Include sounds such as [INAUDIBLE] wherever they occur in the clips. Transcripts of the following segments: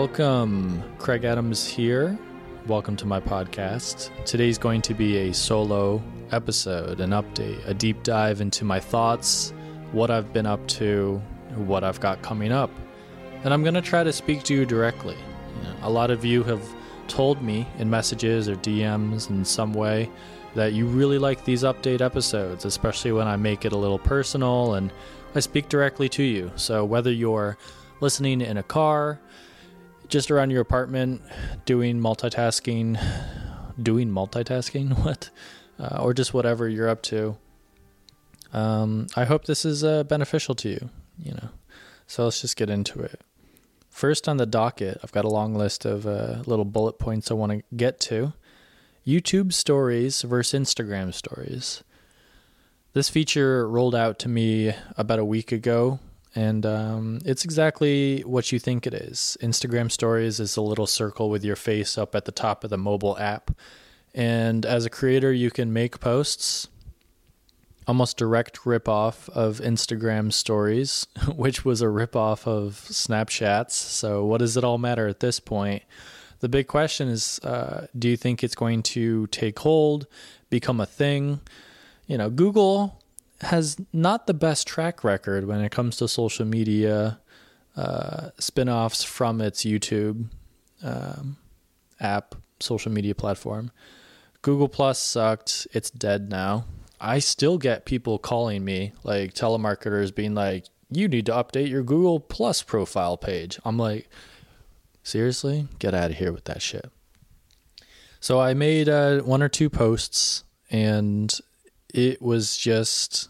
Welcome. Kraig Adams here. Welcome to my podcast. Today's going to be a solo episode, an update, a deep dive into my thoughts, what I've been up to, what I've got coming up. And I'm going to try to speak to you directly. A lot of you have told me in messages or DMs in some way that you really like these update episodes, especially when I make it a little personal and I speak directly to you. So whether you're listening in a car, just around your apartment, doing multitasking, doing multitasking, [LAUGHS] what? Uh, or just whatever you're up to. Um, I hope this is uh, beneficial to you, you know. So let's just get into it. First on the docket, I've got a long list of uh, little bullet points I want to get to. YouTube stories versus Instagram stories. This feature rolled out to me about a week ago, and um, it's exactly what you think it is. Instagram stories is a little circle with your face up at the top of the mobile app. And as a creator, you can make posts, almost direct ripoff of Instagram stories, [LAUGHS] which was a ripoff of Snapchats. So, what does it all matter at this point? The big question is uh, do you think it's going to take hold, become a thing? You know, Google has not the best track record when it comes to social media uh, spin offs from its YouTube um, app, social media platform. Google Plus sucked. It's dead now. I still get people calling me, like telemarketers being like, you need to update your Google Plus profile page. I'm like, Seriously? Get out of here with that shit. So I made uh, one or two posts, and it was just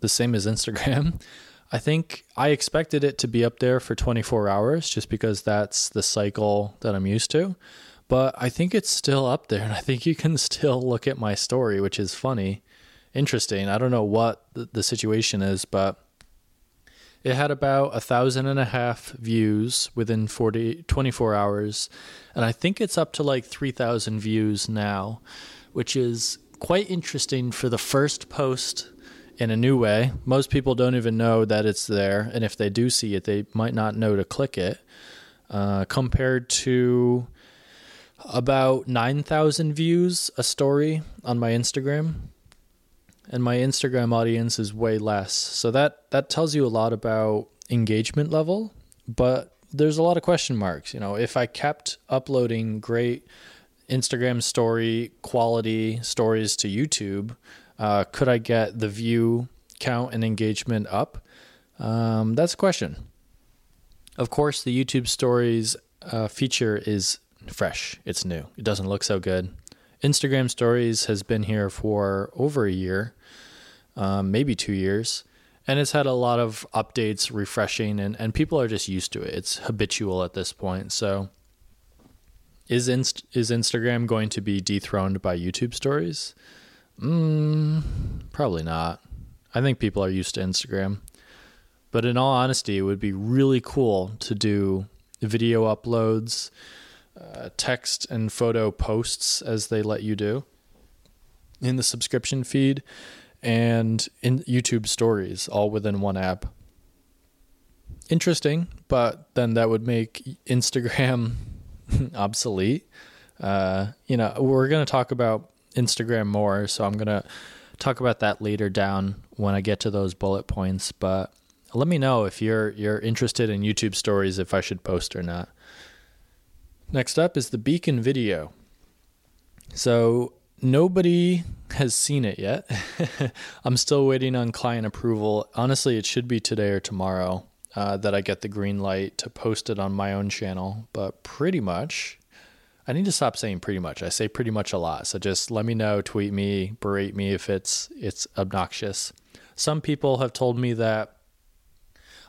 the same as Instagram. [LAUGHS] I think I expected it to be up there for 24 hours just because that's the cycle that I'm used to. But I think it's still up there, and I think you can [LAUGHS] still look at my story, which is funny, interesting. I don't know what the situation is, but it had about a thousand and a half views within 40, 24 hours. And I think it's up to like 3,000 views now, which is quite interesting for the first post in a new way. Most people don't even know that it's there. And if they do see it, they might not know to click it. Uh, compared to about 9,000 views a story on my Instagram and my Instagram audience is way less. So that that tells you a lot about engagement level, but there's a lot of question marks, you know, if I kept uploading great Instagram story quality stories to YouTube, uh, could I get the view count and engagement up? Um, that's a question. Of course, the YouTube stories uh, feature is fresh. It's new. It doesn't look so good. Instagram stories has been here for over a year, um, maybe two years. And it's had a lot of updates, refreshing, and, and people are just used to it. It's habitual at this point. So, is Inst- is Instagram going to be dethroned by YouTube stories? Mm, probably not. I think people are used to Instagram. But in all honesty, it would be really cool to do video uploads, uh, text and photo posts as they let you do in the subscription feed and in YouTube stories all within one app. Interesting, but then that would make Instagram [LAUGHS] obsolete. Uh, you know, we're going to talk about Instagram more, so I'm going to talk about that later down when I get to those bullet points, but let me know if you're you're interested in YouTube stories if I should post or not. Next up is the Beacon video. So nobody has seen it yet. [LAUGHS] I'm still waiting on client approval. Honestly, it should be today or tomorrow uh, that I get the green light to post it on my own channel. But pretty much, I need to stop saying pretty much. I say pretty much a lot. So just let me know, tweet me, berate me if it's it's obnoxious. Some people have told me that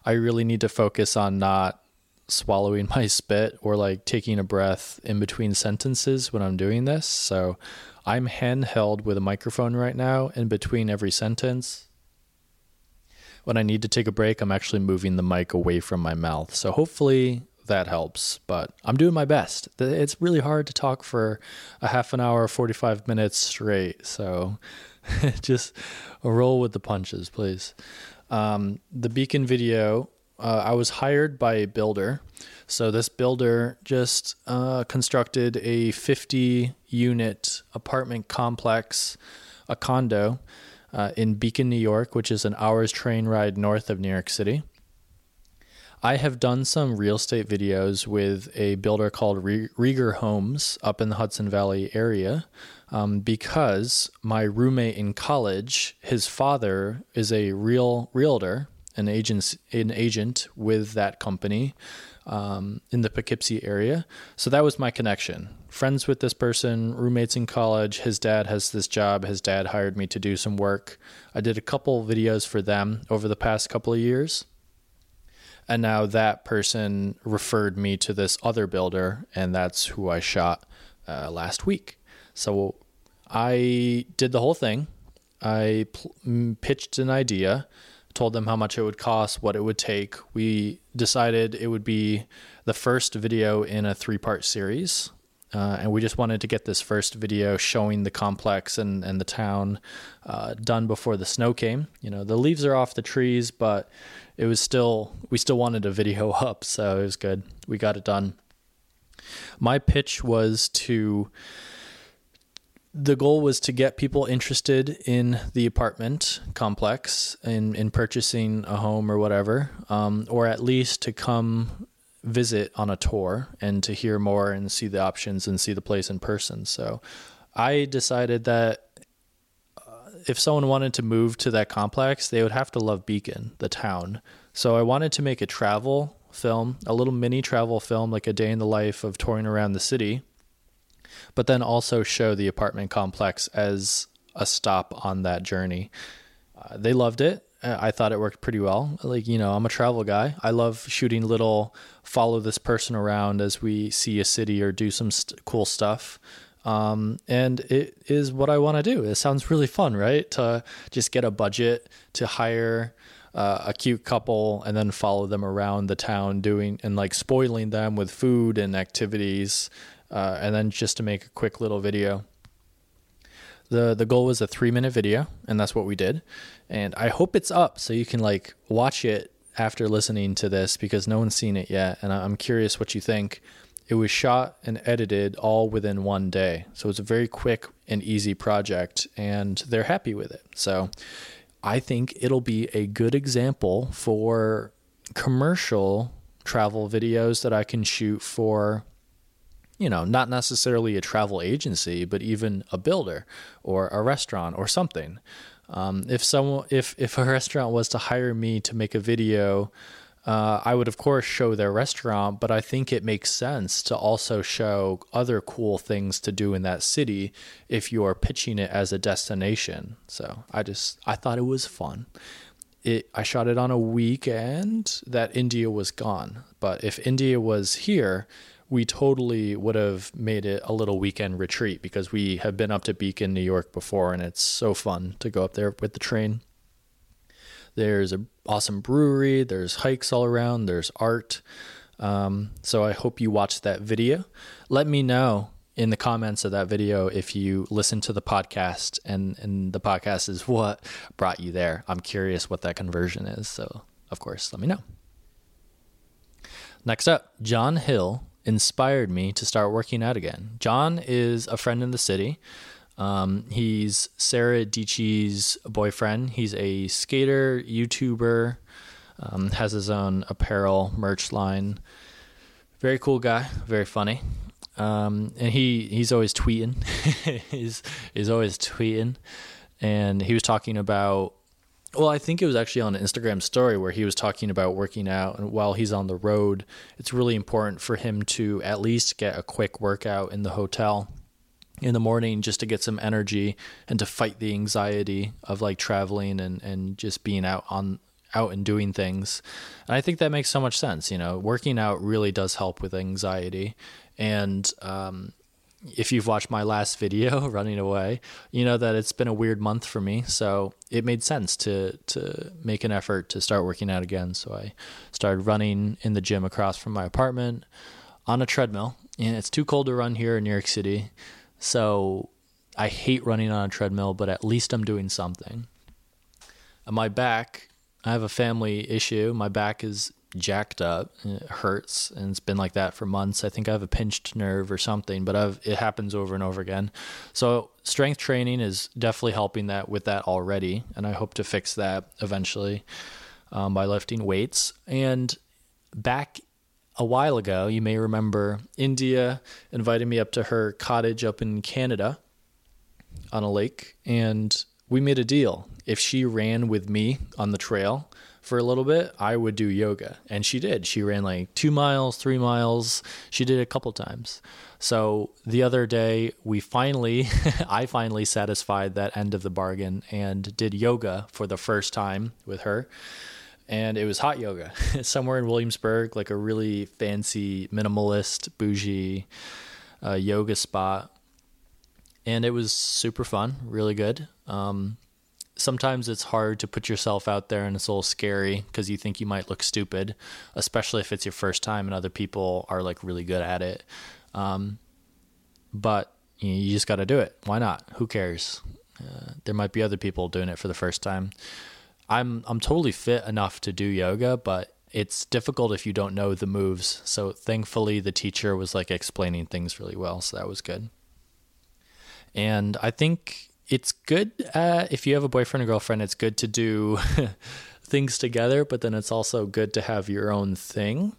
I really need to focus on not swallowing [LAUGHS] my spit or like taking a breath in between sentences when I'm doing this. So I'm handheld with a microphone right now in between every sentence. When I need to take a break, I'm actually moving the mic away from my mouth. So hopefully that helps, but I'm doing my best. It's really hard to talk for a half an hour, 45 minutes straight. So [LAUGHS] just roll with the punches, please. Um, the beacon video uh, I was hired by a builder. So this builder just uh, constructed a 50 unit apartment complex, a condo uh, in Beacon, New York, which is an hour's train ride north of New York City. I have done some real estate videos with a builder called Rieger Homes up in the Hudson Valley area um, because my roommate in college, his father is a real realtor, an agent, an agent with that company um, in the Poughkeepsie area. So that was my connection. Friends with this person, roommates in college. His dad has this job. His dad hired me to do some work. I did a couple videos for them over the past couple of years and now that person referred me to this other builder and that's who i shot uh, last week. So i did the whole thing. I pl- pitched an idea told them how much it would cost what it would take. We decided it would be the first video in a three part series uh, and we just wanted to get this first video showing the complex and, and the town uh, done before the snow came. You know, the leaves are off the trees, but it was still, we still wanted a video [LAUGHS] up, so it was good. We got it done. My pitch was to, the goal was to get people interested in the apartment complex in, in purchasing a home or whatever, um, or at least to come visit on a tour and to hear more and see the options and see the place in person. So I decided that uh, if someone wanted to move to that complex, they would have to love Beacon, the town. So I wanted to make a travel film, a little mini travel film, like a day in the life of touring around the city, but then also show the apartment complex as a stop on that journey. Uh, they loved it. I thought it worked pretty well. Like, you know, I'm a travel guy. I love shooting little follow this person around as we see a city or do some st- cool stuff. Um, and it is what I want to do. It sounds really fun, right? To just get a budget to hire uh, a cute couple and then follow them around the town doing and like spoiling them with food and activities. Uh, and then just to make a quick little video the the goal was a three minute video and that's what we did and i hope it's up so you can like watch it after listening to this because no one's seen it yet and i'm curious what you think it was shot and edited all within one day so it's a very quick and easy project and they're happy with it so i think it'll be a good example for commercial travel videos that i can shoot for you know, not necessarily a travel agency, but even a builder or a restaurant or something. Um, if someone, if if a [LAUGHS] restaurant was to hire me to make a video, uh, I would of course show their restaurant, but I think it makes sense to also show other cool things to do in that city if you are pitching it as a destination. So I just I thought it was fun. It, I shot it on a weekend that India was gone, but if India was here, we totally would have made it a little weekend retreat because we have been up to Beacon, New York before, and it's so fun to go up there with the train. There's an awesome brewery, there's hikes all around, there's art. Um, so I hope you watched that video. Let me know in the comments of that video if you listen to the podcast and, and the podcast is what brought you there. I'm curious what that conversion is. So, of course, let me know. Next up, John Hill inspired me to start working out again. John is a friend in the city. Um, he's Sarah Dietschy's boyfriend. He's a skater, YouTuber, um, has his own apparel merch line. Very cool guy, very funny. Um, and he, he's always tweeting. [LAUGHS] he's, he's always tweeting. And he was talking about well, I think it was actually on an Instagram story where he was talking about working out, and while he's on the road, it's really important for him to at least get a quick workout in the hotel in the morning just to get some energy and to fight the anxiety of like traveling and, and just being out on out and doing things. And I think that makes so much sense. You know, working out really does help with anxiety. And um, if you've watched my last video, [LAUGHS] running away, you know that it's been a weird month for me. So it made sense to to make an effort to start working out again. So I started running in the gym across from my apartment on a treadmill. And it's too cold to run here in New York City. So I hate running on a treadmill, but at least I'm doing something. my back, I have a family issue. My back is jacked up. It hurts, and it's been like that for months. I think I have a pinched nerve or something, but I've, it happens over and over again. So strength training is definitely helping that with that already, and I hope to fix that eventually um, by lifting weights. And back a while ago, you may remember India invited me up to her cottage up in Canada on a lake, and we made a deal. If she ran with me on the trail for a little bit, I would do yoga. And she did. She ran like two miles, three miles. She did a couple times. So the other day, we finally, [LAUGHS] I finally satisfied that end of the bargain and did yoga for the first time with her. And it was hot yoga [LAUGHS] somewhere in Williamsburg, like a really fancy, minimalist, bougie uh, yoga spot and it was super fun, really good. Um, sometimes it's hard to put yourself out there and it's a little scary because you think you might look stupid, especially if it's your first time and other people are like really good at it. Um, but you, know, you just got to do it. Why not? Who cares? Uh, there might be other people doing it for the first time. I'm I'm totally fit enough to do yoga, but it's difficult if you don't know the moves. So thankfully the teacher was like explaining things really well, so that was good. And I think it's good uh, if you have a boyfriend or girlfriend, it's good to do [LAUGHS] things together, but then it's also good to have your own thing.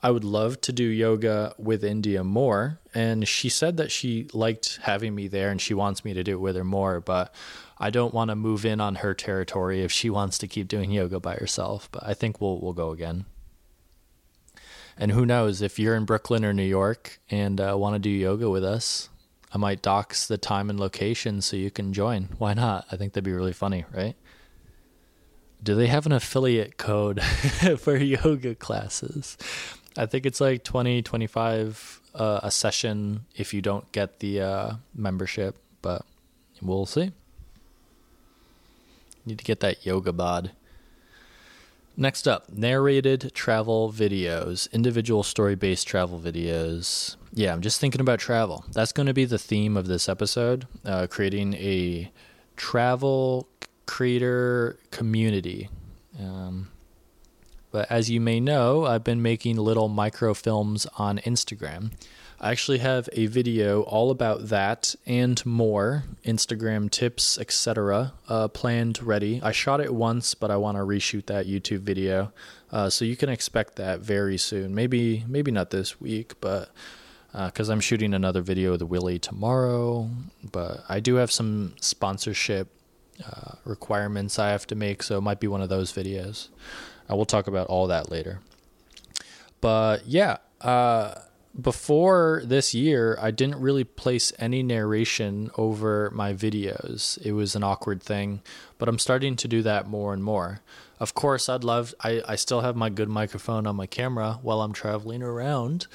I would love to do yoga with India more. And she said that she liked having me there and she wants me to do it with her more, but I don't want to move in on her territory if she wants to keep doing yoga by herself. But I think we'll we'll go again. And who knows if you're in Brooklyn or New York and uh, want to do yoga with us, I might dox the time and location so you can join. Why not? I think that'd be really funny, right? Do they have an affiliate code [LAUGHS] for yoga classes? I think it's like 20, 25 uh, a session if you don't get the uh, membership, but we'll see. Need to get that yoga bod. Next up, narrated travel videos, individual story based travel videos. Yeah, I'm just thinking about travel. That's going to be the theme of this episode uh, creating a travel creator community. Um, but as you may know, I've been making little microfilms on Instagram. I actually have a video all about that and more Instagram tips, etc. Uh, planned ready. I shot it once, but I want to reshoot that YouTube video, uh, so you can expect that very soon. Maybe maybe not this week, but because uh, I'm shooting another video with Willie tomorrow. But I do have some sponsorship uh, requirements I have to make, so it might be one of those videos. I will talk about all that later. But yeah. Uh, before this year, I didn't really place any narration over my videos. It was an awkward thing, but I'm starting to do that more and more. Of course, I'd love, I, I still have my good microphone on my camera while I'm traveling around,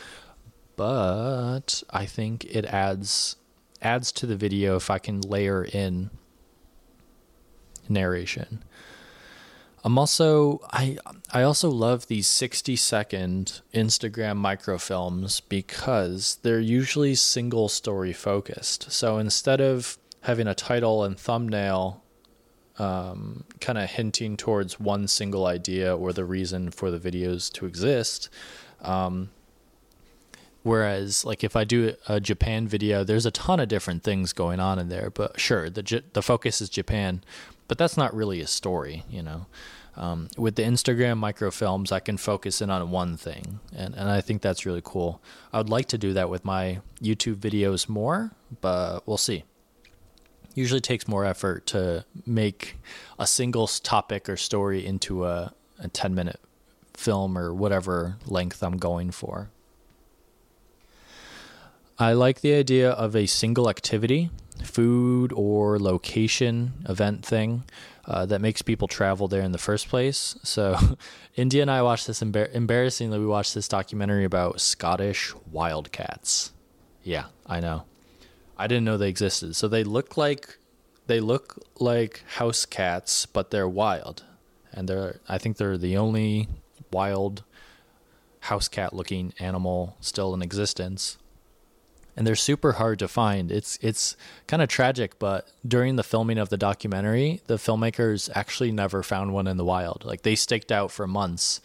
but I think it adds adds to the video if I can layer in narration. I'm also I I also love these 60 second Instagram microfilms because they're usually single story focused. So instead of having a title and thumbnail um, kind of hinting towards one single idea or the reason for the videos to exist, um, Whereas, like if I do a Japan video, there's a ton of different things going on in there. But sure, the the focus is Japan, but that's not really a story, you know. Um, with the Instagram microfilms, I can focus in on one thing, and, and I think that's really cool. I would like to do that with my YouTube videos more, but we'll see. Usually takes more effort to make a single topic or story into a, a 10 minute film or whatever length I'm going for. I like the idea of a single activity, food or location event thing uh, that makes people travel there in the first place. So, [LAUGHS] India and I watched this embar- embarrassingly. We watched this documentary about Scottish wildcats. Yeah, I know. I didn't know they existed. So they look like they look like house cats, but they're wild, and they're I think they're the only wild house cat looking animal still in existence and they're super hard to find. It's it's kind of tragic, but during the filming of the documentary, the filmmakers actually never found one in the wild. Like they staked out for months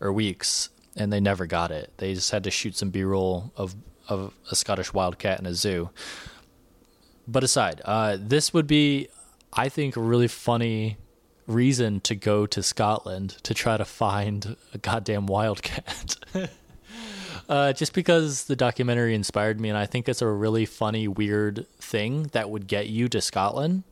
or weeks, and they never got it. They just had to shoot some B roll of of a Scottish wildcat in a zoo. But aside, uh, this would be, I think, a really funny reason to go to Scotland to try to find a goddamn wildcat. [LAUGHS] uh, just because the documentary inspired me, and I think it's a really funny, weird thing that would get you to Scotland.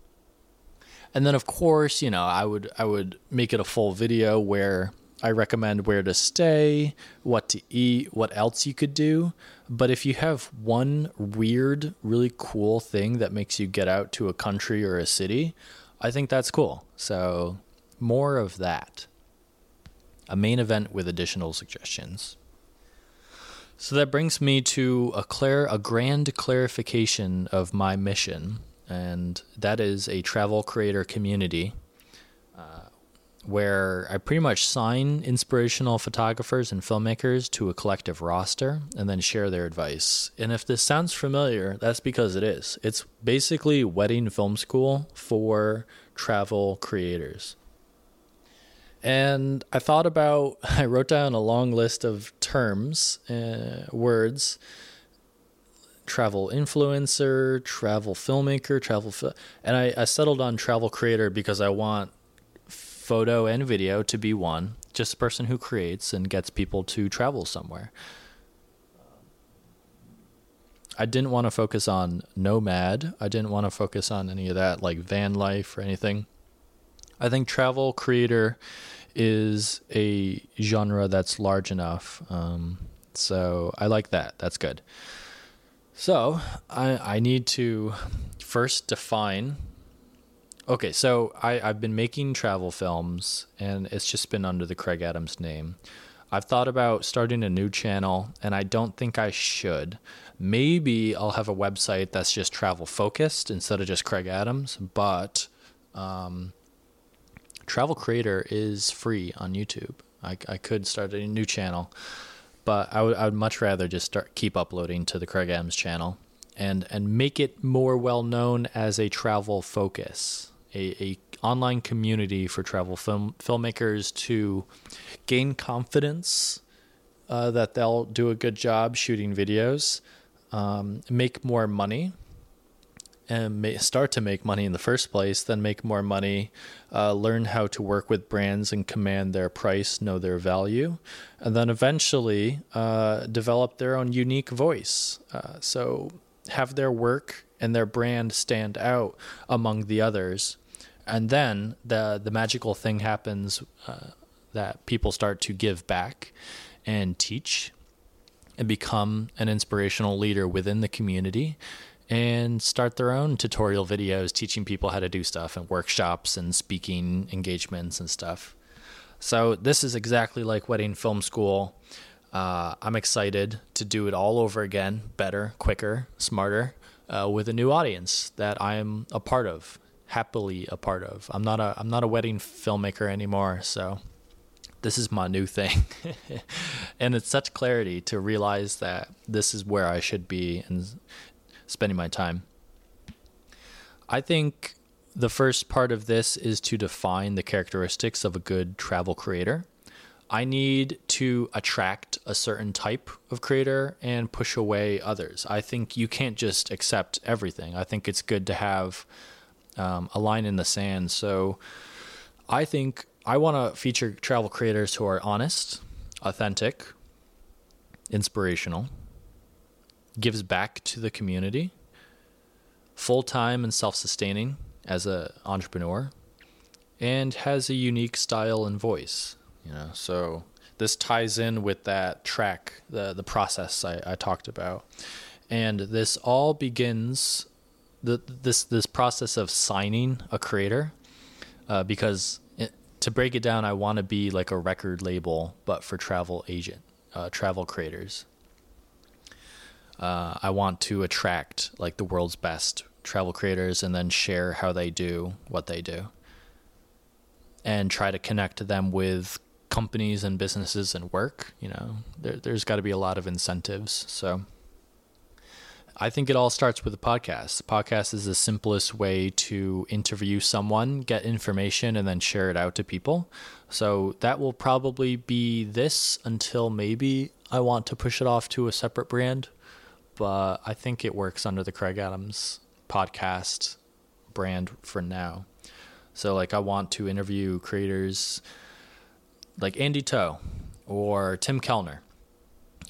And then, of course, you know, I would I would make it a full video where I recommend where to stay, what to eat, what else you could do. But if you have one weird, really cool thing that makes you get out to a country or a city, I think that's cool. So, more of that. A main event with additional suggestions. So that brings me to a clar- a grand clarification of my mission, and that is a travel creator community uh, where I pretty much sign inspirational photographers and filmmakers to a collective roster and then share their advice. And if this sounds familiar, that's because it is. It's basically wedding film school for travel creators. And I thought about, [LAUGHS] I wrote down a long list of terms, uh, words travel influencer, travel filmmaker, travel, fi- and I, I settled on travel creator because I want photo and video to be one, just a person who creates and gets people to travel somewhere. I didn't want to focus on nomad. I didn't want to focus on any of that, like van life or anything. I think travel creator is a genre that's large enough. Um, so I like that. That's good. So I, I need to first define. Okay, so I, I've been making travel films and it's just been under the Kraig Adams name. I've thought about starting a new channel and I don't think I should. Maybe I'll have a website that's just travel focused instead of just Kraig Adams, but um, Travel Creator is free on YouTube. I, I could start a new channel, but I would I would much rather just start keep uploading to the Kraig Adams channel and and make it more well known as a travel focus, a, a online community for travel film filmmakers to gain confidence uh, that they'll do a good job shooting videos, um, make more money, and start to make money in the first place, then make more money, uh, learn how to work with brands and command their price, know their value, and then eventually uh, develop their own unique voice. Uh, so have their work and their brand stand out among the others. And then the the magical thing happens uh, that people start to give back and teach and become an inspirational leader within the community and start their own tutorial videos teaching people how to do stuff and workshops and speaking engagements and stuff. So, this is exactly like Wedding Film School. Uh, I'm excited to do it all over again, better, quicker, smarter, uh, with a new audience that I am a part of, happily a part of. I'm not a I'm not a wedding filmmaker anymore, so this is my new thing. [LAUGHS] and it's such clarity to realize that this is where I should be and spending my time. I think the first part of this is to define the characteristics of a good travel creator. I need to attract a certain type of creator and push away others. I think you can't just accept everything. I think it's good to have um, a line in the sand. So I think I want to feature travel creators who are honest, authentic, inspirational, gives back to the community, full time and self sustaining as an entrepreneur, and has a unique style and voice. You know, so this ties in with that track, the the process I, I talked about, and this all begins the this this process of signing a creator, uh, because it, to break it down, I want to be like a record label, but for travel agent, uh, travel creators. Uh, I want to attract like the world's best travel creators and then share how they do what they do and try to connect them with companies and businesses and work you know there, there's got to be a lot of incentives so I think it all starts with a podcast. The podcast is the simplest way to interview someone, get information, and then share it out to people. So that will probably be this until maybe I want to push it off to a separate brand. But I think it works under the Kraig Adams podcast brand for now. So, like, I want to interview creators like Andy To or Tim Kellner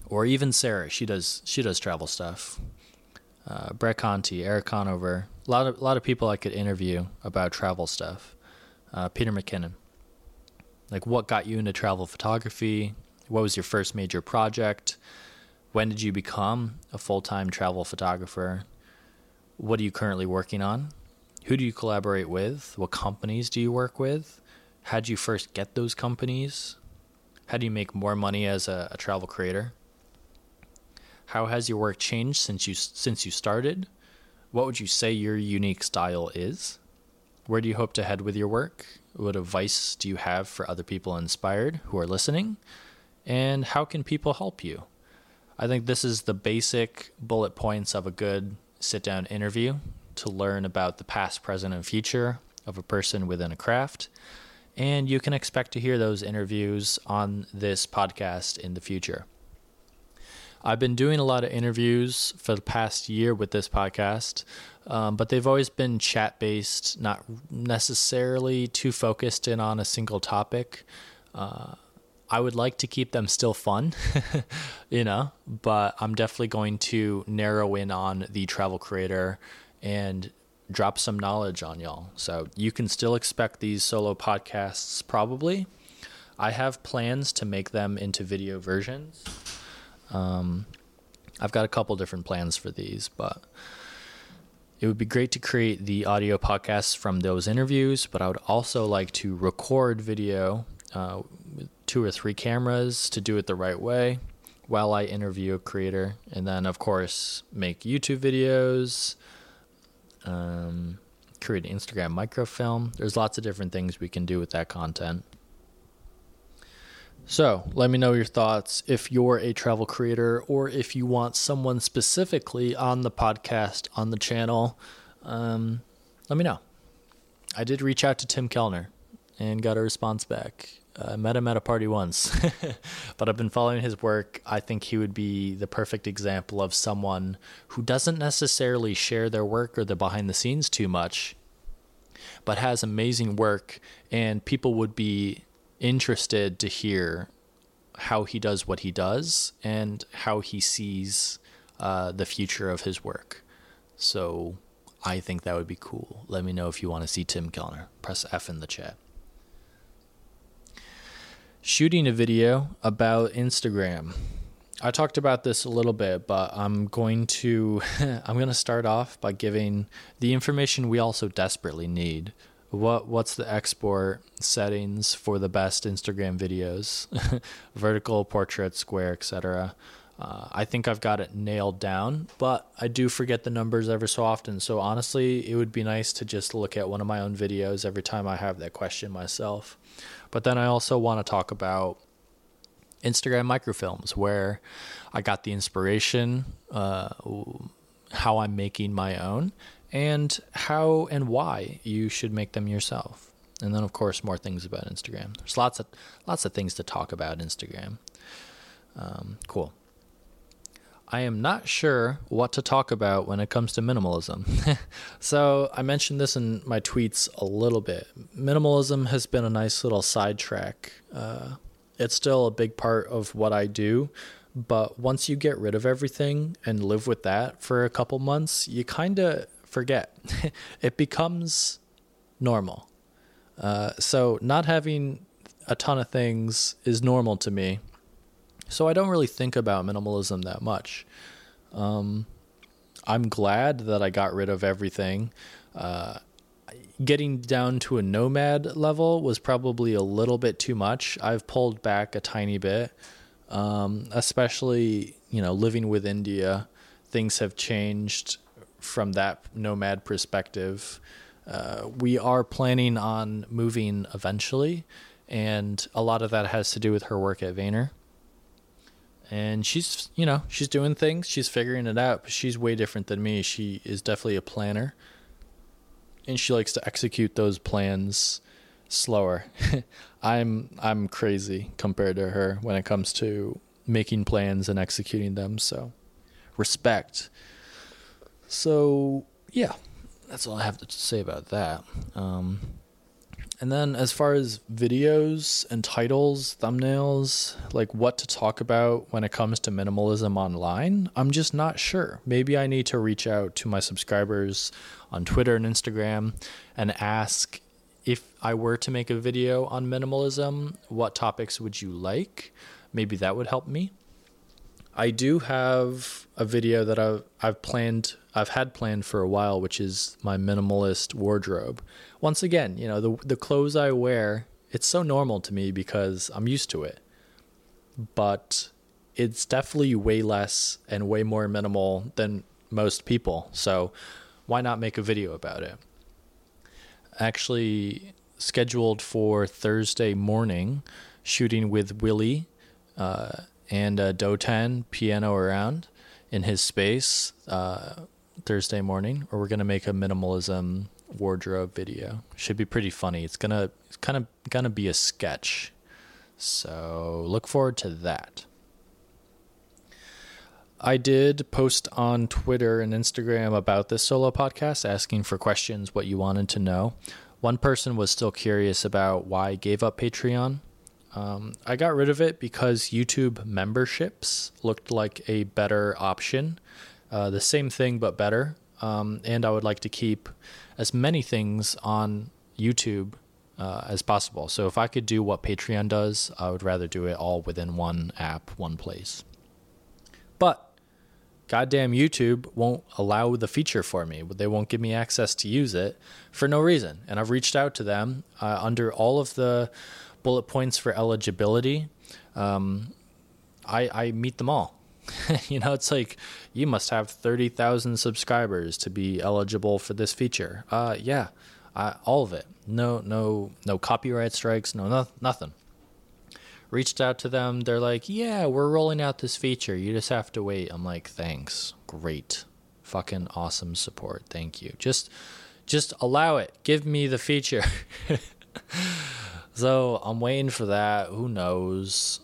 or even Sarah. She does she does travel stuff. Uh, Brett Conti, Eric Conover, a lot of a lot of people I could interview about travel stuff. Uh, Peter McKinnon. Like, what got you into travel photography? What was your first major project? When did you become a full time travel photographer? What are you currently working on? Who do you collaborate with? What companies do you work with? How did you first get those companies? How do you make more money as a, a travel creator? How has your work changed since you since you started? What would you say your unique style is? Where do you hope to head with your work? What advice do you have for other people inspired who are listening? And how can people help you? I think this is the basic bullet points of a good sit down interview to learn about the past, present, and future of a person within a craft. And you can expect to hear those interviews on this podcast in the future. I've been doing a lot of interviews for the past year with this podcast, um, but they've always been chat based, not necessarily too focused in on a single topic. Uh, I would like to keep them still fun, [LAUGHS] you know, but I'm definitely going to narrow in on the travel creator and drop some knowledge on y'all. So you can still expect these solo podcasts probably. I have plans to make them into video versions. Um, I've got a couple different plans for these, but it would be great to create the audio podcasts from those interviews. But I would also like to record video uh, two or three cameras to do it the right way while I interview a creator. And then, of course, make YouTube videos, um, create an Instagram microfilm. There's lots of different things we can do with that content. So let me know your thoughts if you're a travel creator or if you want someone specifically on the podcast, on the channel. Um, let me know. I did reach out to Tim Kellner and got a response back. I met him at a party once, [LAUGHS] but I've been following his work. I think he would be the perfect example of someone who doesn't necessarily share their work or the behind the scenes too much, but has amazing work, and people would be interested to hear how he does what he does and how he sees uh, the future of his work. So I think that would be cool. Let me know if you want to see Tim Kellner. Press F in the chat. Shooting a video about Instagram. I talked about this a little bit, but I'm going to [LAUGHS] I'm going to start off by giving the information we also desperately need what what's the export settings for the best Instagram videos, [LAUGHS] vertical, portrait, square, etc. Uh, I think I've got it nailed down, but I do forget the numbers ever so often. So honestly, it would be nice to just look at one of my own videos every time I have that question myself. But then I also want to talk about Instagram microfilms, where I got the inspiration, uh, how I'm making my own, and how and why you should make them yourself. And then, of course, more things about Instagram. There's lots of lots of things to talk about Instagram. Um, cool. I am not sure what to talk about when it comes to minimalism. [LAUGHS] so I mentioned this in my tweets a little bit. Minimalism has been a nice little sidetrack. Uh, it's still a big part of what I do, but once you get rid of everything and live with that for a couple months, you kind of forget. [LAUGHS] it becomes normal. Uh, so not having a ton of things is normal to me. So I don't really think about minimalism that much. Um, I'm glad that I got rid of everything. Uh, getting down to a nomad level was probably a little bit too much. I've pulled back a tiny bit, um, especially you know living with India. Things have changed from that nomad perspective. Uh, we are planning on moving eventually, and a lot of that has to do with her work at Vayner. And she's you know she's doing things. She's figuring it out but she's way different than me. She is definitely a planner. And she likes to execute those plans slower. [LAUGHS] I'm i'm crazy compared to her when it comes to making plans and executing them. So respect. So yeah that's all i have to say about that. Um, and then as far as videos and titles, thumbnails, like what to talk about when it comes to minimalism online, I'm just not sure. Maybe I need to reach out to my subscribers on Twitter and Instagram and ask if I were to make a video on minimalism, what topics would you like? Maybe that would help me. I do have a video that I've, I've planned, I've had planned for a while, which is my minimalist wardrobe. Once again, you know, the, the clothes I wear, it's so normal to me because I'm used to it. But it's definitely way less and way more minimal than most people. So why not make a video about it? Actually, scheduled for Thursday morning, shooting with Willie. Uh, and uh, Dotan piano around in his space uh, Thursday morning, or we're gonna make a minimalism wardrobe video. Should be pretty funny. It's gonna it's kind of gonna be a sketch, so look forward to that. I did post on Twitter and Instagram about this solo podcast, asking for questions, what you wanted to know. One person was still curious about why I gave up Patreon. Um, I got rid of it because YouTube memberships looked like a better option. Uh, the same thing, but better. Um, and I would like to keep as many things on YouTube uh, as possible. So if I could do what Patreon does, I would rather do it all within one app, one place. But goddamn YouTube won't allow the feature for me. They won't give me access to use it for no reason. And I've reached out to them uh, under all of the bullet points for eligibility, um, I, I meet them all. [LAUGHS] you know, it's like you must have 30,000 subscribers to be eligible for this feature. Uh, yeah, uh, all of it. No, no, no copyright strikes. No, no, nothing. Reached out to them. They're like, yeah, we're rolling out this feature. You just have to wait. I'm like, thanks. Great. Fucking awesome support. Thank you. Just, just allow it. Give me the feature. [LAUGHS] So I'm waiting for that. Who knows?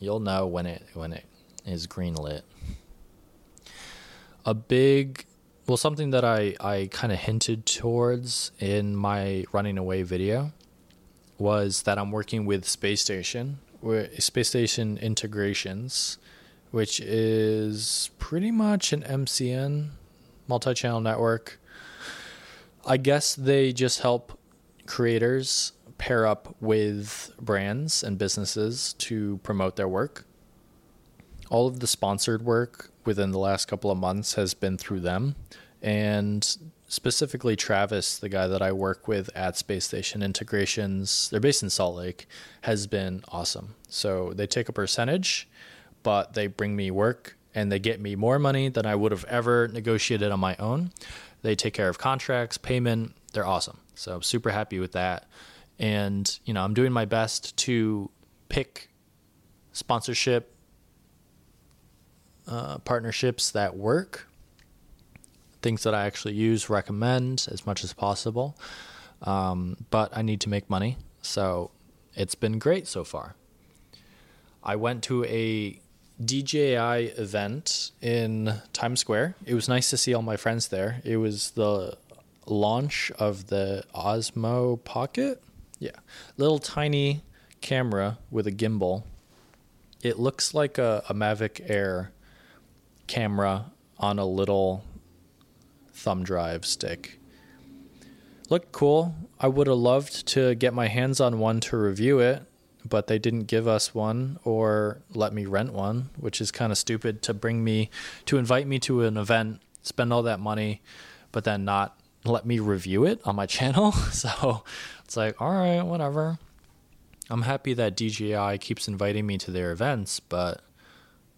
You'll know when it when it is greenlit. A big well something that I, I kind of hinted towards in my running away video was that I'm working with Space Station, Space Station Integrations, which is pretty much an MCN multi-channel network. I guess they just help creators pair up with brands and businesses to promote their work. All of the sponsored work within the last couple of months has been through them. And specifically, Travis, the guy that I work with at Space Station Integrations, they're based in Salt Lake, has been awesome. So they take a percentage, but they bring me work and they get me more money than I would have ever negotiated on my own. They take care of contracts, payment. They're awesome. So I'm super happy with that and you know i'm doing my best to pick sponsorship uh, partnerships that work things that i actually use recommend as much as possible. Um, but i need to make money. So it's been great so far. I went to a dji event in times square. It was nice to see all my friends there. It was the launch of the osmo pocket yeah. Little tiny camera with a gimbal. It looks like a, a Mavic Air camera on a little thumb drive stick. Looked cool. I would have loved to get my hands on one to review it, but they didn't give us one or let me rent one, which is kind of stupid to bring me to invite me to an event, spend all that money, but then not let me review it on my [LAUGHS] channel. So it's like, all right, whatever. I'm happy that DJI keeps inviting me to their events, but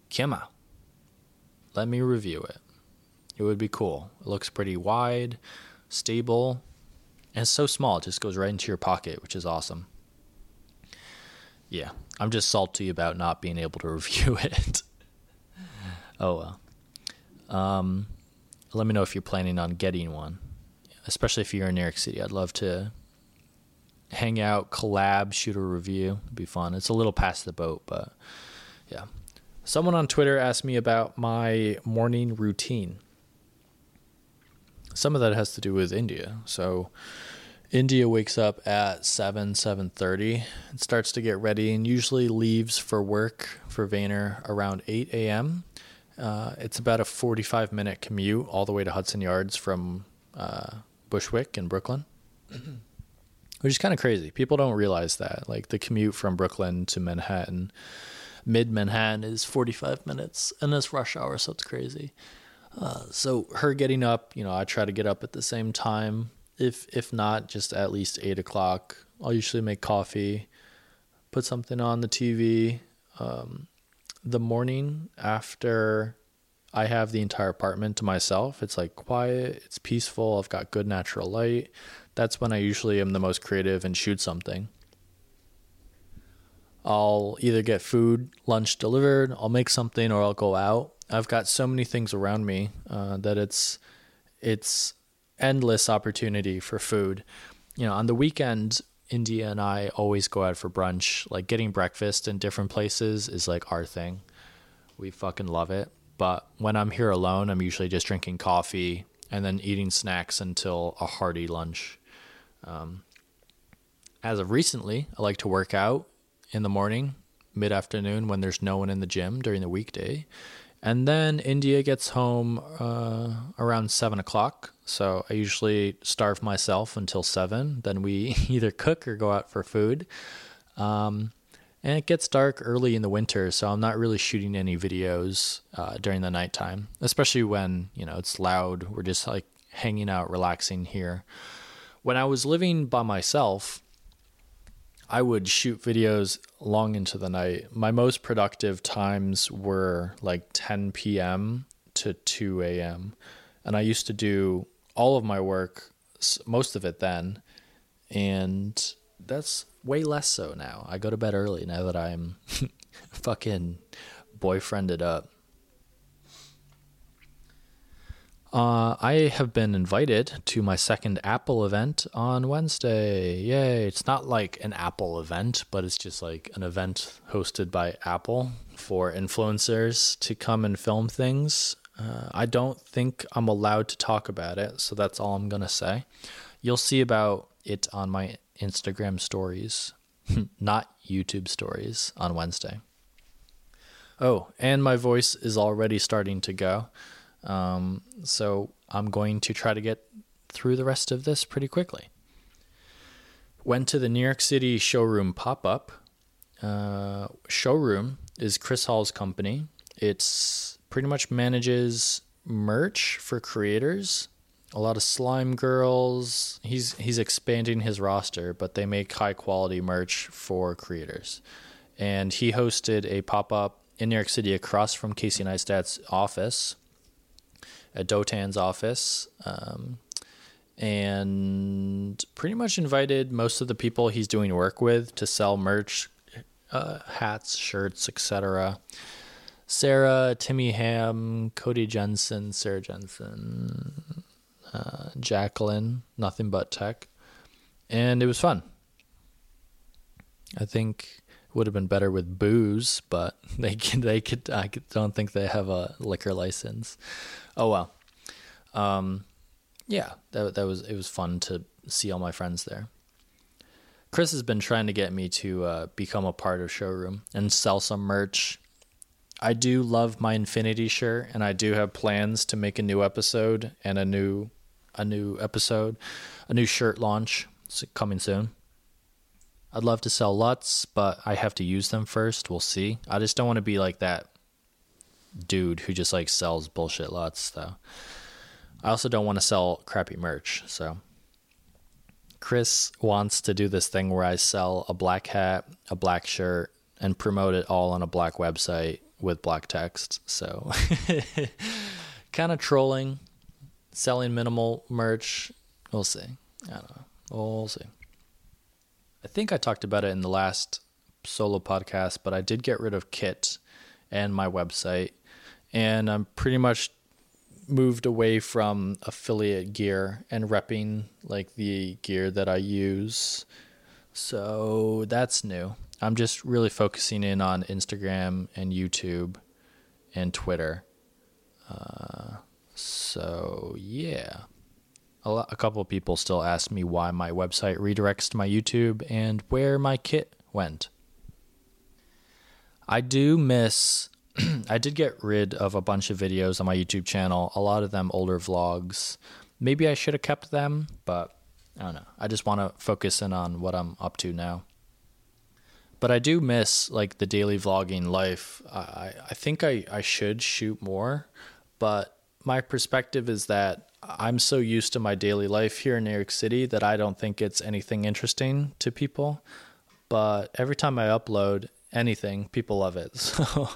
Kima, let me review it. It would be cool. It looks pretty wide, stable, and it's so small. It just goes right into your pocket, which is awesome. yeah, I'm just salty about not being able to [LAUGHS] review it. [LAUGHS] oh well. Um, let me know if you're planning on getting one, especially if you're in New York City. I'd love to hang out, collab, shoot a review. It'd be fun. It's a little past the boat, but yeah. Someone on Twitter asked me about my morning routine. Some of that has to do with India. So India wakes up at 7, 7.30 and starts to get ready and usually leaves for work for Vayner around 8 a.m. Uh, it's about a 45 minute commute all the way to Hudson Yards from uh, Bushwick in Brooklyn, [CLEARS THROAT] which is kind of crazy. People don't realize that. Like the commute from Brooklyn to Manhattan, mid Manhattan, is 45 minutes and it's rush hour, so it's crazy. Uh, so her getting up, you know, I try to get up at the same time. If if not, just at least eight o'clock. I'll usually make coffee, put something on the TV. Um, the morning after I have the entire apartment to myself, it's like quiet, it's peaceful, I've got good natural light. That's when I usually am the most creative and shoot something. I'll either get food, lunch delivered, I'll make something, or I'll go out. I've got so many things around me uh, that it's it's endless opportunity for food. You know, on the weekend, India and I always go out for brunch. Like getting breakfast in different places is like our thing. We fucking love it. But when I'm here alone, I'm usually just drinking coffee and then eating snacks until a hearty lunch. Um, as of recently, I like to work out in the morning, mid afternoon when there's no one in the gym during the weekday. And then India gets home uh, around seven o'clock. So I usually starve myself until seven. Then we [LAUGHS] either cook or go out for food. Um, and it gets dark early in the winter, so I'm not really shooting any videos uh, during the nighttime, especially when you know it's loud. We're just like hanging out, relaxing here. When I was living by myself, I would shoot videos long into the night. My most productive times were like 10 p.m. to 2 a.m. And I used to do all of my work, most of it then. And that's way less so now. I go to bed early now that I'm [LAUGHS] fucking boyfriended up. Uh, I have been invited to my second Apple event on Wednesday. Yay. It's not like an Apple event, but it's just like an event hosted by Apple for influencers to come and film things. Uh, I don't think I'm allowed to talk about it, so that's all I'm going to say. You'll see about it on my Instagram stories, [LAUGHS] not YouTube stories, on Wednesday. Oh, and my voice is already starting to go. Um, so I'm going to try to get through the rest of this pretty quickly. Went to the New York City showroom pop up. Uh, showroom is Chris Hall's company. It's pretty much manages merch for creators. A lot of slime girls. He's he's expanding his roster, but they make high quality merch for creators. And he hosted a pop up in New York City across from Casey Neistat's office at Dotan's office. Um, and pretty much invited most of the people he's doing work with to sell merch, uh, hats, shirts, etc. Sarah, Timmy Ham, Cody Jensen, Sarah Jensen, uh, Jacqueline, nothing but tech, and it was fun. I think would have been better with booze, but [LAUGHS] they can, they could I don't think they have a liquor license. Oh well. Um, yeah, that that was it was fun to see all my friends there. Chris has been trying to get me to uh, become a part of showroom and sell some merch. I do love my Infinity shirt, and I do have plans to make a new episode and a new a new episode, a new shirt launch coming soon. I'd love to sell LUTs, but I have to use them first. We'll see. I just don't want to be like that dude who just like sells bullshit LUTs though. I also don't want to sell crappy merch, so Chris wants to do this thing where I sell a black hat, a black shirt, and promote it all on a black website with black text. So [LAUGHS] kind of trolling, selling minimal merch. We'll see. I don't know. We'll see. I think I talked about it in the last solo podcast, but I did get rid of Kit and my website, and I'm pretty much moved away from affiliate gear and repping like the gear that I use. So that's new. I'm just really focusing in on Instagram and YouTube and Twitter. Uh, so yeah, a, lot, a couple of people still ask me why my website redirects to my YouTube and where my kit went. I do miss. [CLEARS THROAT] I did get rid of a bunch of videos on my YouTube channel. A lot of them older vlogs. Maybe I should have kept them, but I don't know. I just want to focus in on what I'm up to now. But I do miss like the daily vlogging life. I I think I I should shoot more, but my perspective is that I'm so used to my daily life here in New York City that I don't think it's anything interesting to people. But every time I upload anything, people love it. [LAUGHS] So,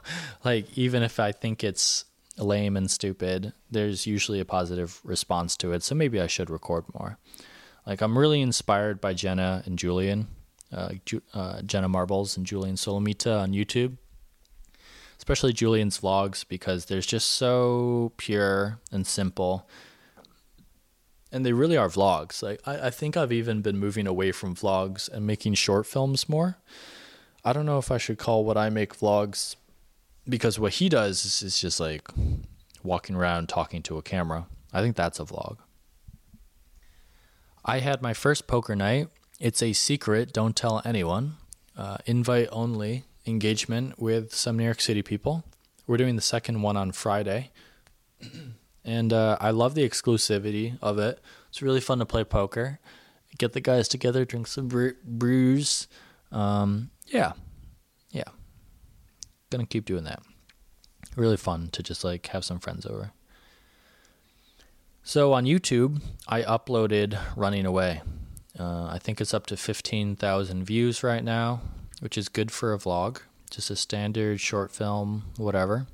like, even if I think it's lame and stupid, there's usually a positive response to it. So maybe I should record more. Like, I'm really inspired by Jenna and Julian, uh, uh, Jenna Marbles and Julian Solomita on YouTube especially Julian's vlogs because they're just so pure and simple. And they really are vlogs. Like I, I think I've even been moving away from vlogs and making short films more. I don't know if I should call what I make vlogs because what he does is, is just like walking around talking to a camera. I think that's a vlog. I had my first poker night. It's a secret, don't tell anyone. Uh, invite only engagement with some New York City people. We're doing the second one on Friday. [CLEARS THROAT] and uh, I love the exclusivity of it. It's really fun to play poker. Get the guys together, drink some bre- brews. Um, yeah. Yeah. Gonna keep doing that. Really fun to just like have some friends over. So on YouTube, I uploaded Running Away. Uh, I think it's up to 15,000 views right now which is good for a vlog, just a standard short film, whatever.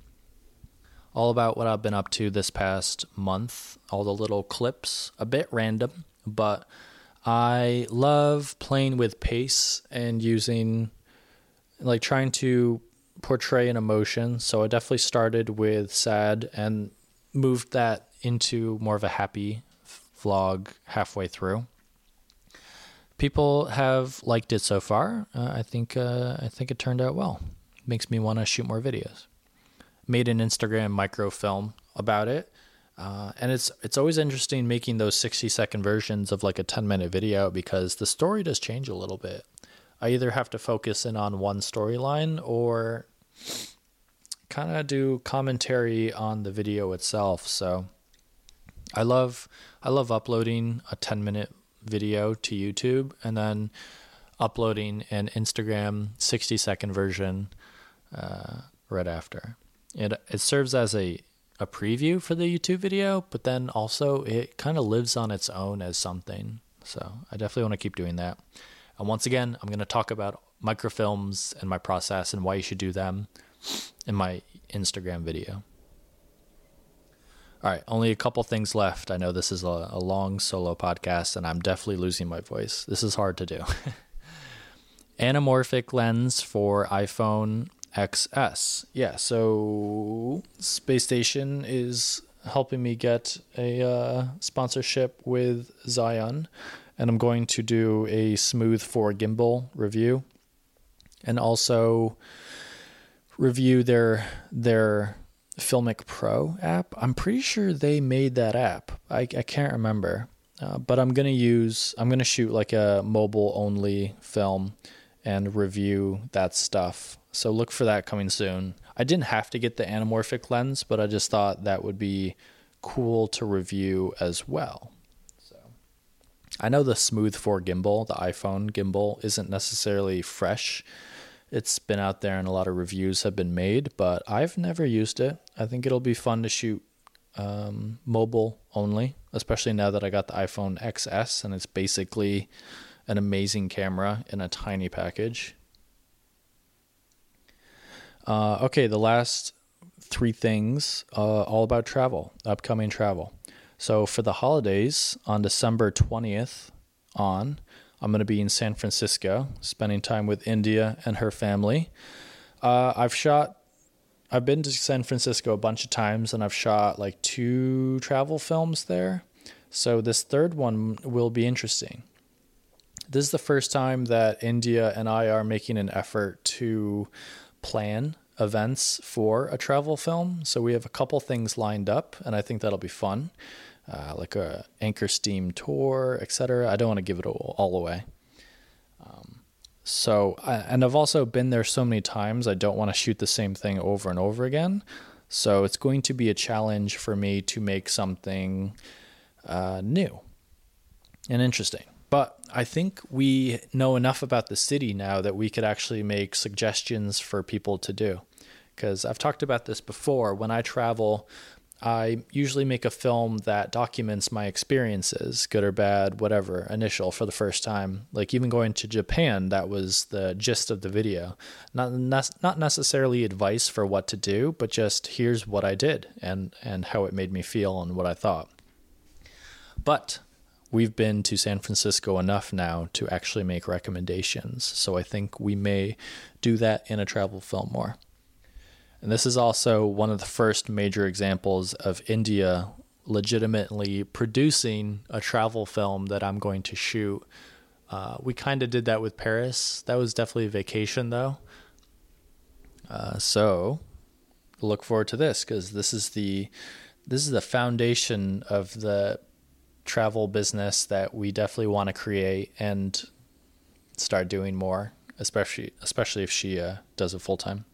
All about what I've been up to this past month, all the little clips, a bit random, but I love playing with pace and using, like, trying to portray an emotion. So I definitely started with sad and moved that into more of a happy vlog halfway through people have liked it so far. Uh, I think uh, I think it turned out well. Makes me want to shoot more videos. Made an Instagram microfilm about it, uh, and it's it's always interesting making those sixty second versions of like a ten minute video because the story does change a little bit. I either have to focus in on one storyline or kind of do commentary on the video itself. So I love I love uploading a 10 minute video to YouTube and then uploading an Instagram 60 second version uh, right after. It it serves as a a preview for the YouTube video, but then also it kind of lives on its own as something. So I definitely want to keep doing that. And once again, I'm going to talk about microfilms and my process and why you should do them in my Instagram video. All right, only a couple things left. I know this is a, a long solo podcast, and I'm definitely losing my voice. This is hard to do. [LAUGHS] Anamorphic lens for iPhone XS. Yeah, so Space Station is helping me get a uh, sponsorship with Zhiyun, and I'm going to do a Smooth 4 gimbal review, and also review their their Filmic Pro app. I'm pretty sure they made that app. I, I can't remember. Uh, but I'm to use, I'm to shoot like a mobile only film and review that stuff. So look for that coming soon. I didn't have to get the anamorphic lens, but I just thought that would be cool to review as well. So I know the Smooth 4 gimbal, the iPhone gimbal, isn't necessarily fresh it's been out there and a lot of reviews have been made, but I've never used it. I think it'll be fun to shoot um, mobile only, especially now that I got the iPhone XS and it's basically an amazing camera in a tiny package. Uh, okay, the last three things, uh, all about travel, upcoming travel. So for the holidays on December 20th on, I'm going to be in San Francisco, spending time with India and her family. Uh, I've shot, I've been to San Francisco a bunch of times, and I've shot like two travel films there. So this third one will be interesting. This is the first time that India and I are making an effort to plan events for a travel film. So we have a couple things lined up, and I think that'll be fun uh, like a anchor steam tour, etc. I don't want to give it all, all away. Um, so, and I've also been there so many times, I don't want to shoot the same thing over and over again. So it's going to be a challenge for me to make something uh, new and interesting. But I think we know enough about the city now that we could actually make suggestions for people to do. Because I've talked about this before. When I travel, I usually make a film that documents my experiences, good or bad, whatever, initial for the first time. Like even going to Japan, that was the gist of the video. Not not necessarily advice for what to do, but just here's what I did and and how it made me feel and what I thought. But we've been to San Francisco enough now to actually make recommendations. So I think we may do that in a travel film more. And this is also one of the first major examples of India legitimately producing a travel film that I'm going to shoot. Uh, we kind of did that with Paris. That was definitely a vacation, though. Uh, so look forward to this because this is the this is the foundation of the travel business that we definitely want to create and start doing more, especially especially if she uh, does it full time.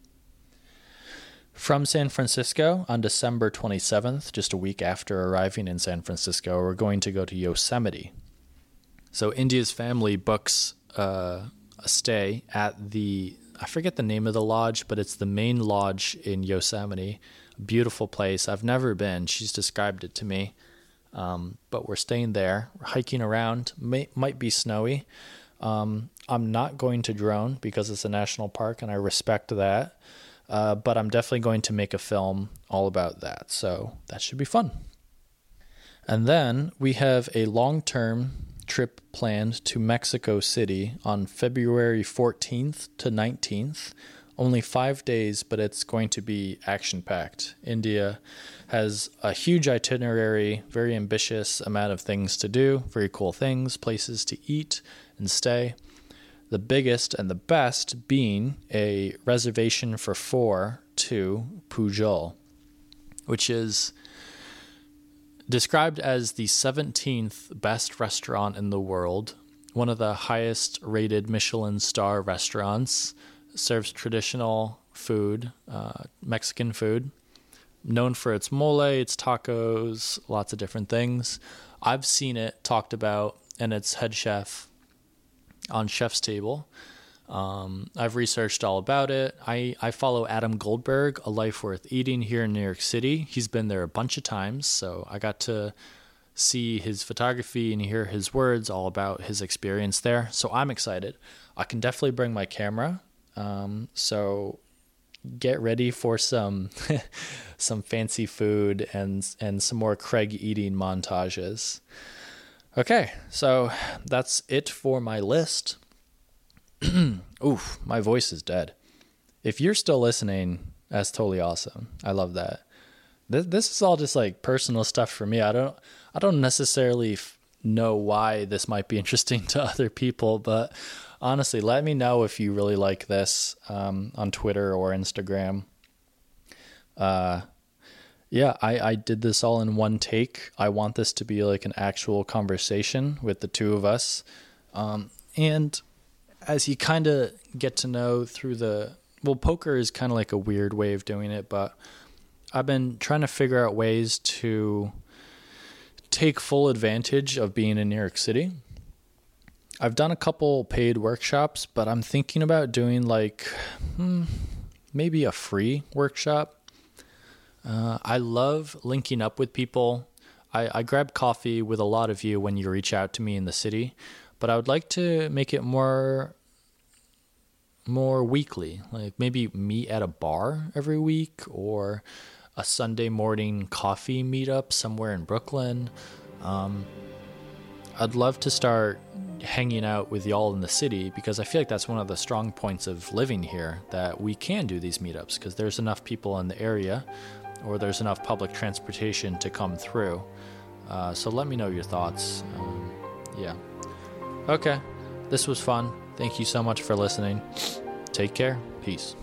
From San Francisco on December 27th, just a week after arriving in San Francisco, we're going to go to Yosemite. So, India's family books uh, a stay at the, I forget the name of the lodge, but it's the main lodge in Yosemite. Beautiful place. I've never been. She's described it to me. Um, but we're staying there, we're hiking around. May, might be snowy. Um, I'm not going to drone because it's a national park and I respect that. Uh, but I'm definitely going to make a film all about that. So that should be fun. And then we have a long term trip planned to Mexico City on February 14th to 19th. Only five days, but it's going to be action packed. India has a huge itinerary, very ambitious amount of things to do, very cool things, places to eat and stay the biggest and the best being a reservation for four to Pujol, which is described as the 17th best restaurant in the world, one of the highest rated Michelin star restaurants, serves traditional food, uh, Mexican food, known for its mole, its tacos, lots of different things. I've seen it talked about, and its head chef on Chef's Table. Um, I've researched all about it. I, I follow Adam Goldberg, A Life Worth Eating, here in New York City. He's been there a bunch of times, so I got to see his photography and hear his words all about his experience there. So I'm excited. I can definitely bring my camera. Um, so get ready for some [LAUGHS] some fancy food and and some more Kraig eating montages. Okay, so that's it for my list. [CLEARS THROAT] Oof, my voice is dead. If you're still listening, that's totally awesome. I love that. This this is all just like personal stuff for me. I don't I don't necessarily f- know why this might be [LAUGHS] interesting to other people, but honestly, let me know if you really like this um, on Twitter or Instagram. Uh, yeah, I, I did this all in one take. I want this to be like an actual conversation with the two of us. Um, and as you kind of get to know through the, well, poker is kind of like a weird way of doing it, but I've been trying to figure out ways to take full advantage of being in New York City. I've done a couple paid workshops, but I'm thinking about doing like hmm, maybe a free workshop uh, I love linking up with people. I, I grab coffee with a lot of you when you reach out to me in the city, but I would like to make it more more weekly. Like maybe meet at a bar every week or a Sunday morning coffee meetup somewhere in Brooklyn. Um, I'd love to start hanging out with y'all in the city because I feel like that's one of the strong points of living here that we can do these meetups because there's enough people in the area or there's enough public transportation to come through. Uh, so let me know your thoughts. Um, yeah. Okay. This was fun. Thank you so much for listening. Take care. Peace.